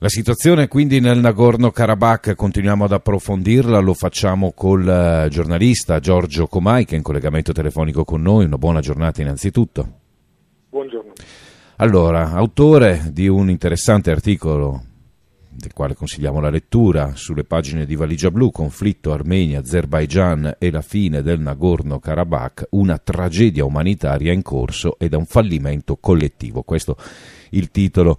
La situazione quindi nel Nagorno-Karabakh continuiamo ad approfondirla, lo facciamo col eh, giornalista Giorgio Comai che è in collegamento telefonico con noi. Una buona giornata innanzitutto. Buongiorno. Allora, autore di un interessante articolo del quale consigliamo la lettura sulle pagine di Valigia Blu, conflitto Armenia-Azerbaijan e la fine del Nagorno-Karabakh, una tragedia umanitaria in corso ed un fallimento collettivo. Questo il titolo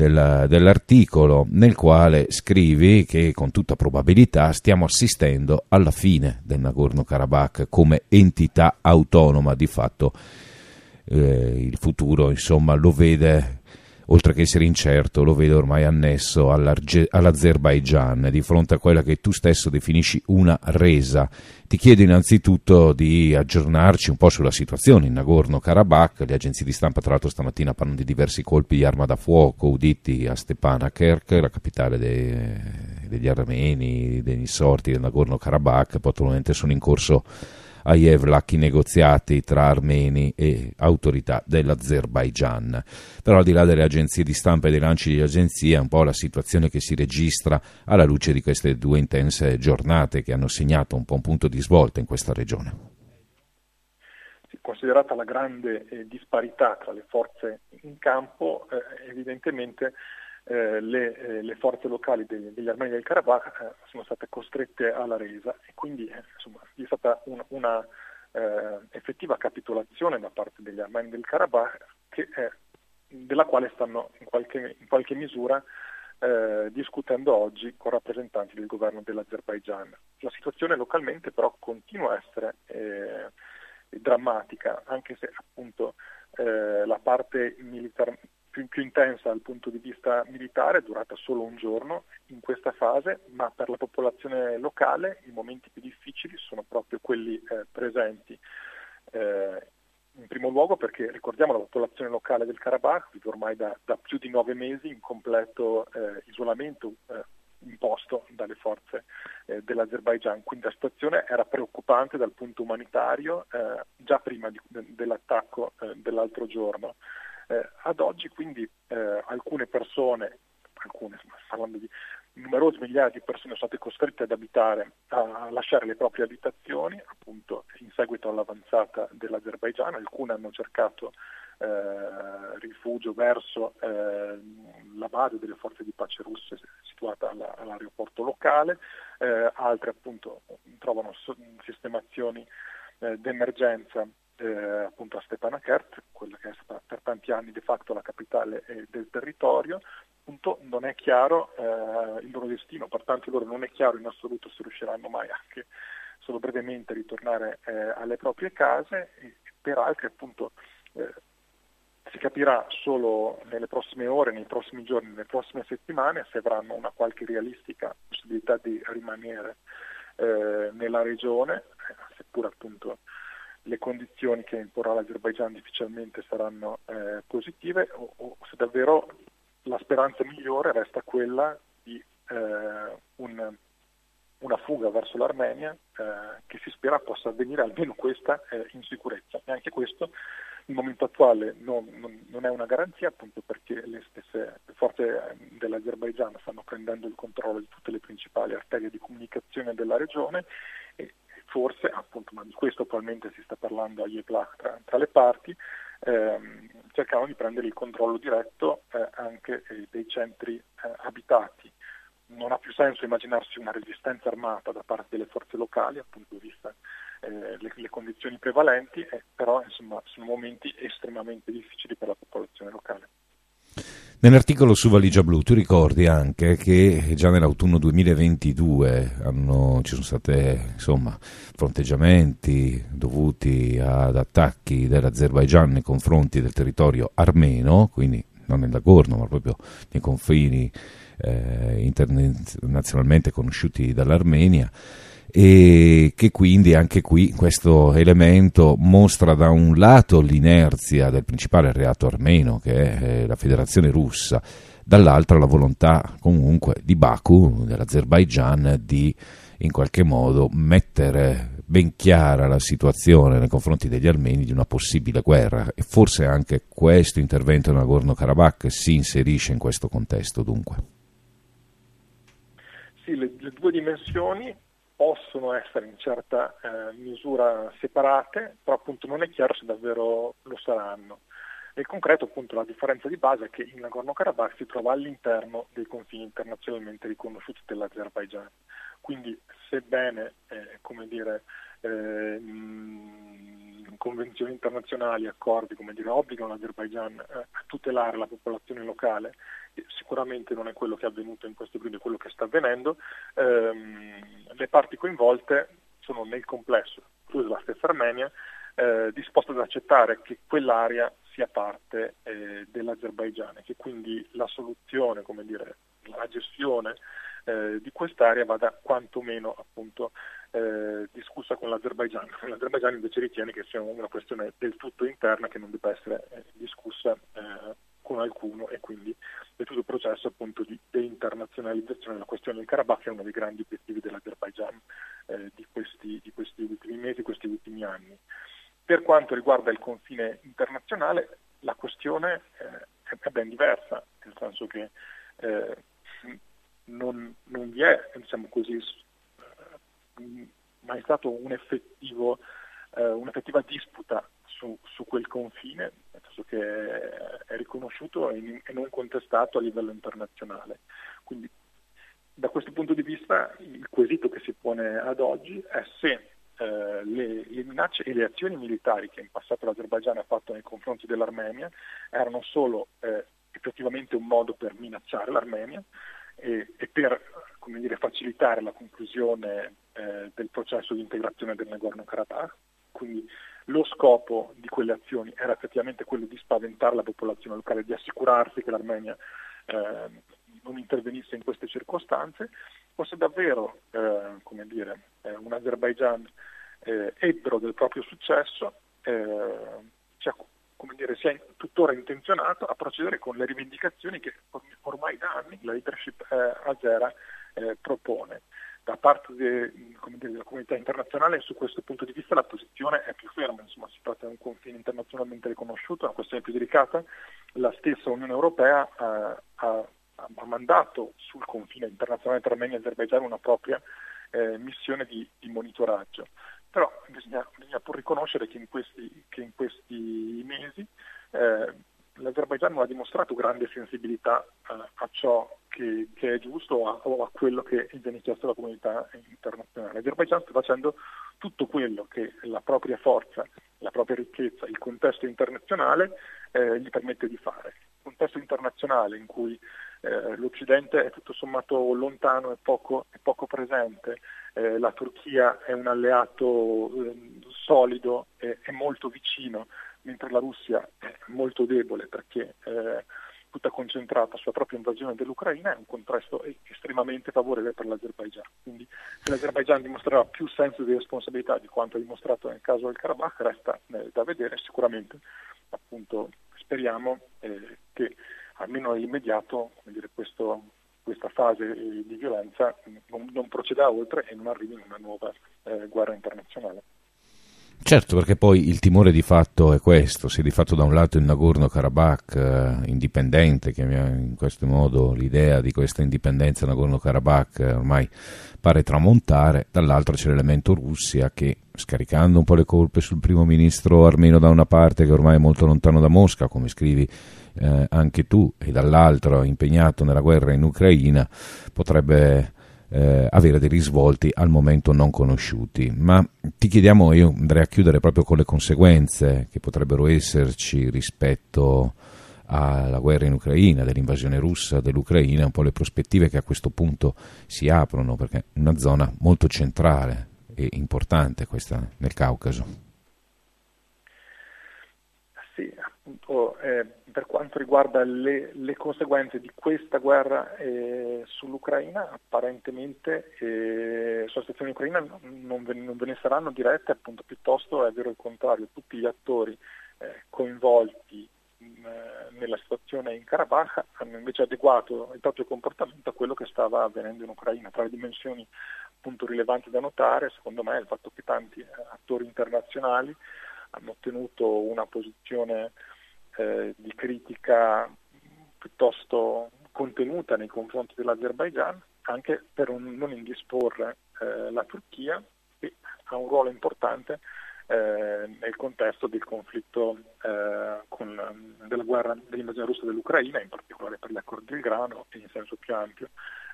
del, dell'articolo nel quale scrivi che con tutta probabilità stiamo assistendo alla fine del Nagorno-Karabakh come entità autonoma di fatto. Eh, il futuro insomma lo vede oltre che essere incerto, lo vedo ormai annesso all'Azerbaigian, di fronte a quella che tu stesso definisci una resa. Ti chiedo innanzitutto di aggiornarci un po' sulla situazione in Nagorno-Karabakh. Le agenzie di stampa, tra l'altro, stamattina parlano di diversi colpi di arma da fuoco uditi a Stepanakerk, la capitale dei, degli armeni, degli insorti del Nagorno-Karabakh. Poi attualmente sono in corso a Yevlak i negoziati tra armeni e autorità dell'Azerbaigian. Però al di là delle agenzie di stampa e dei lanci di agenzie, è un po' la situazione che si registra alla luce di queste due intense giornate che hanno segnato un po' un punto di svolta in questa regione. Considerata la grande eh, disparità tra le forze in campo, eh, evidentemente eh, le, eh, le, forze locali degli, degli armeni del Karabakh eh, sono state costrette alla resa e quindi eh, insomma, è stata un, una eh, effettiva capitolazione da parte degli armeni del Karabakh che, della quale stanno in qualche, in qualche misura discutendo oggi con rappresentanti del governo dell'Azerbaigian. La situazione localmente però continua a essere drammatica, anche se appunto la parte militare più, più, intensa dal punto di vista militare, durata solo un giorno in questa fase, ma per la popolazione locale i momenti più difficili sono proprio quelli eh, presenti. Eh, in primo luogo perché ricordiamo la popolazione locale del Karabakh vive ormai da, da più di nove mesi in completo eh, isolamento eh, imposto dalle forze eh, dell'Azerbaigian, quindi la situazione era preoccupante dal punto umanitario eh, già prima di, de, dell'attacco dell'altro giorno. Eh, ad oggi quindi eh, alcune persone, alcune, parlando di numerose migliaia di persone sono state costrette ad abitare, a lasciare le proprie abitazioni, appunto in seguito all'avanzata dell'Azerbaigian, alcune hanno cercato eh, rifugio verso eh, la base delle forze di pace russe situata alla, all'aeroporto locale, eh, altre appunto trovano so- sistemazioni eh, d'emergenza eh, appunto a Stepanakert, quella che è stata per tanti anni di fatto la capitale eh, del territorio, appunto non è chiaro eh, il loro destino, per tanti loro non è chiaro in assoluto se riusciranno mai anche solo brevemente a ritornare eh, alle proprie case, e per altri appunto eh, si capirà solo nelle prossime ore, nei prossimi giorni, nelle prossime settimane se avranno una qualche realistica possibilità di rimanere nella regione, seppur appunto le condizioni che imporrà l'Azerbaigian difficilmente saranno eh, positive o, o, se davvero la speranza migliore resta quella di eh, un, una fuga verso l'Armenia eh, che si spera possa avvenire almeno questa eh, in sicurezza. E anche questo il momento attuale non, non, non, è una garanzia appunto perché le stesse forze dell'Azerbaigian stanno prendendo il controllo di tutte le principali arterie di comunicazione della regione forse, appunto, ma di questo attualmente si sta parlando a Yevlak tra, tra, le parti, ehm, cercavano di prendere il controllo diretto eh, anche eh, dei centri eh, abitati. Non ha più senso immaginarsi una resistenza armata da parte delle forze locali, appunto vista eh, le, le, condizioni prevalenti, eh, però insomma, sono momenti estremamente difficili per la popolazione locale. Nell'articolo su Valigia Blu tu ricordi anche che già nell'autunno 2022 hanno, ci sono stati fronteggiamenti dovuti ad attacchi dell'Azerbaigian nei confronti del territorio armeno, quindi non nel Nagorno ma proprio nei confini eh, internazionalmente conosciuti dall'Armenia e che quindi anche qui questo elemento mostra da un lato l'inerzia del principale reato armeno che è eh, la federazione russa, dall'altro la volontà comunque di Baku, dell'Azerbaigian, di in qualche modo mettere ben chiara la situazione nei confronti degli armeni di una possibile guerra e forse anche questo intervento nel Nagorno-Karabakh si inserisce in questo contesto dunque. sì, le, le due dimensioni possono essere in certa eh, misura separate, però appunto non è chiaro se davvero lo saranno. Nel concreto appunto la differenza di base è che il Nagorno-Karabakh si trova all'interno dei confini internazionalmente riconosciuti dell'Azerbaigian. Quindi sebbene eh, come dire, eh, convenzioni internazionali, accordi, come dire, obbligano l'Azerbaigian eh, a tutelare la popolazione locale, sicuramente non è quello che è avvenuto in questo periodo, è quello che sta avvenendo, ehm, le parti coinvolte sono nel complesso, inclusa la stessa Armenia, eh, disposte ad accettare che quell'area sia parte eh, dell'Azerbaigian e che quindi la soluzione, come dire, la gestione eh, di quest'area vada quantomeno appunto eh, discussa con l'Azerbaigian. L'Azerbaigian invece ritiene che sia una questione del tutto interna che non debba essere eh, discussa eh, con alcuno e quindi è tutto il processo appunto di deinternazionalizzazione della questione del Karabakh è uno dei grandi obiettivi dell'Azerbaigian eh, di, questi, di questi ultimi mesi, questi ultimi anni. Per quanto riguarda il confine internazionale, la questione eh, è ben diversa, nel senso che eh, non, non, vi è, diciamo così, mai stato un eh, un'effettiva disputa su, su, quel confine, nel senso che è riconosciuto e, e non contestato a livello internazionale. Quindi da questo punto di vista il quesito che si pone ad oggi è se eh, le, le, minacce e le azioni militari che in passato l'Azerbaigian ha fatto nei confronti dell'Armenia erano solo eh, effettivamente un modo per minacciare l'Armenia e, e per dire, facilitare la conclusione eh, del processo di integrazione del Nagorno-Karabakh. Quindi lo scopo di quelle azioni era effettivamente quello di spaventare la popolazione locale, di assicurarsi che l'Armenia eh, non intervenisse in queste circostanze, fosse davvero eh, dire, eh, un Azerbaigian eh, ebbero del proprio successo, eh, cioè, dire, si è tuttora intenzionato a procedere con le rivendicazioni che ormai da anni la leadership eh, azera eh, propone. Da parte de, dire, della comunità internazionale su questo punto di vista la posizione è più ferma, insomma si tratta di un confine internazionalmente riconosciuto, è una questione più delicata. La stessa Unione Europea ha, ha ha mandato sul confine internazionale tra Armenia e Azerbaigian una propria eh, missione di, di, monitoraggio. Però bisogna, bisogna pur riconoscere che in questi, che in questi mesi eh, l'Azerbaigian non ha dimostrato grande sensibilità eh, a ciò che, che, è giusto a, a quello che viene chiesto dalla comunità internazionale. L'Azerbaigian sta facendo tutto quello che la propria forza, la propria ricchezza, il contesto internazionale eh, gli permette di fare. Un contesto internazionale in cui eh, l'Occidente è tutto sommato lontano e poco, e poco presente, eh, la Turchia è un alleato eh, solido e molto vicino, mentre la Russia è molto debole perché eh, tutta concentrata sulla propria invasione dell'Ucraina, è un contesto estremamente favorevole per l'Azerbaigian. Quindi se l'Azerbaigian dimostrerà più senso di responsabilità di quanto ha dimostrato nel caso del Karabakh resta eh, da vedere, sicuramente appunto speriamo eh, che almeno nell'immediato questa fase di violenza non, non, proceda oltre e non arrivi in una nuova eh, guerra internazionale. Certo, perché poi il timore di fatto è questo, se di fatto da un lato il Nagorno-Karabakh eh, indipendente, chiamiamo in questo modo l'idea di questa indipendenza Nagorno-Karabakh eh, ormai pare tramontare, dall'altro c'è l'elemento Russia che scaricando un po' le colpe sul primo ministro armeno da una parte che ormai è molto lontano da Mosca, come scrivi eh, anche tu, e dall'altro impegnato nella guerra in Ucraina, potrebbe eh, avere dei risvolti al momento non conosciuti. Ma ti chiediamo, io andrei a chiudere proprio con le conseguenze che potrebbero esserci rispetto alla guerra in Ucraina, dell'invasione russa dell'Ucraina, un po' le prospettive che a questo punto si aprono, perché è una zona molto centrale e importante questa nel Caucaso. Sì, appunto, eh, per quanto riguarda le, le, conseguenze di questa guerra eh, sull'Ucraina, apparentemente eh, sulla situazione ucraina non ve, non ve, ne saranno dirette, appunto piuttosto è vero il contrario, tutti gli attori eh, coinvolti in, eh, nella situazione in Karabakh hanno invece adeguato il proprio comportamento a quello che stava avvenendo in Ucraina. Tra le dimensioni appunto rilevanti da notare, secondo me, è il fatto che tanti eh, attori internazionali hanno ottenuto una posizione eh, di critica piuttosto contenuta nei confronti dell'Azerbaigian anche per un, non indisporre eh, la Turchia che ha un ruolo importante eh, nel contesto del conflitto eh, con, della guerra dell'invasione russa dell'Ucraina, in particolare per gli accordi del grano e in senso più ampio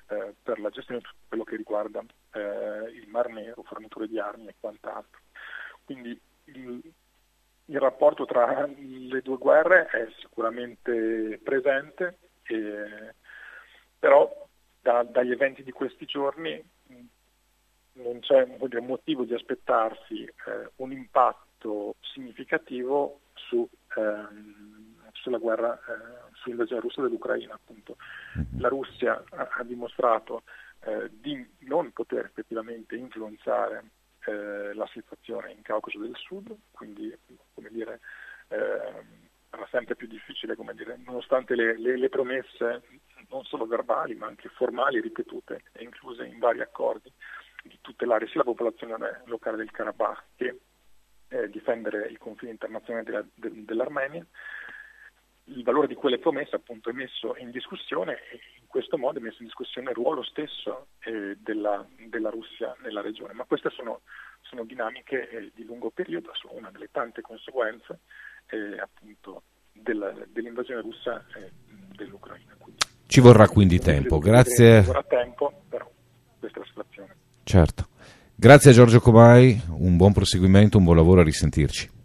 eh, per la gestione di tutto quello che riguarda eh, il Mar Nero, forniture di armi e quant'altro. Quindi il, il rapporto tra le due guerre è sicuramente presente, eh, però da, dagli eventi di questi giorni non c'è dire, motivo di aspettarsi eh, un impatto significativo su, ehm, sulla guerra, eh, sull'invasione russa dell'Ucraina. Appunto. Mhm. La Russia ha, ha dimostrato eh, di non poter effettivamente influenzare eh, la situazione in Caucaso del Sud, quindi come dire, ehm, era sempre più difficile, come dire, nonostante le, le, le promesse non solo verbali ma anche formali ripetute e incluse in vari accordi di tutelare sia la popolazione locale del Karabakh che eh, difendere i confini internazionali della, de, dell'Armenia. Il valore di quelle promesse appunto è messo in discussione e in questo modo è messo in discussione il ruolo stesso eh, della, della, Russia nella regione, ma queste sono, sono dinamiche eh, di lungo periodo, sono una delle tante conseguenze eh, appunto della, dell'invasione russa eh, dell'Ucraina. Quindi, Ci vorrà quindi tempo, grazie. Ci vorrà tempo, però questa è la situazione. Certo. Grazie a Giorgio Comai, un buon proseguimento, un buon lavoro, a risentirci.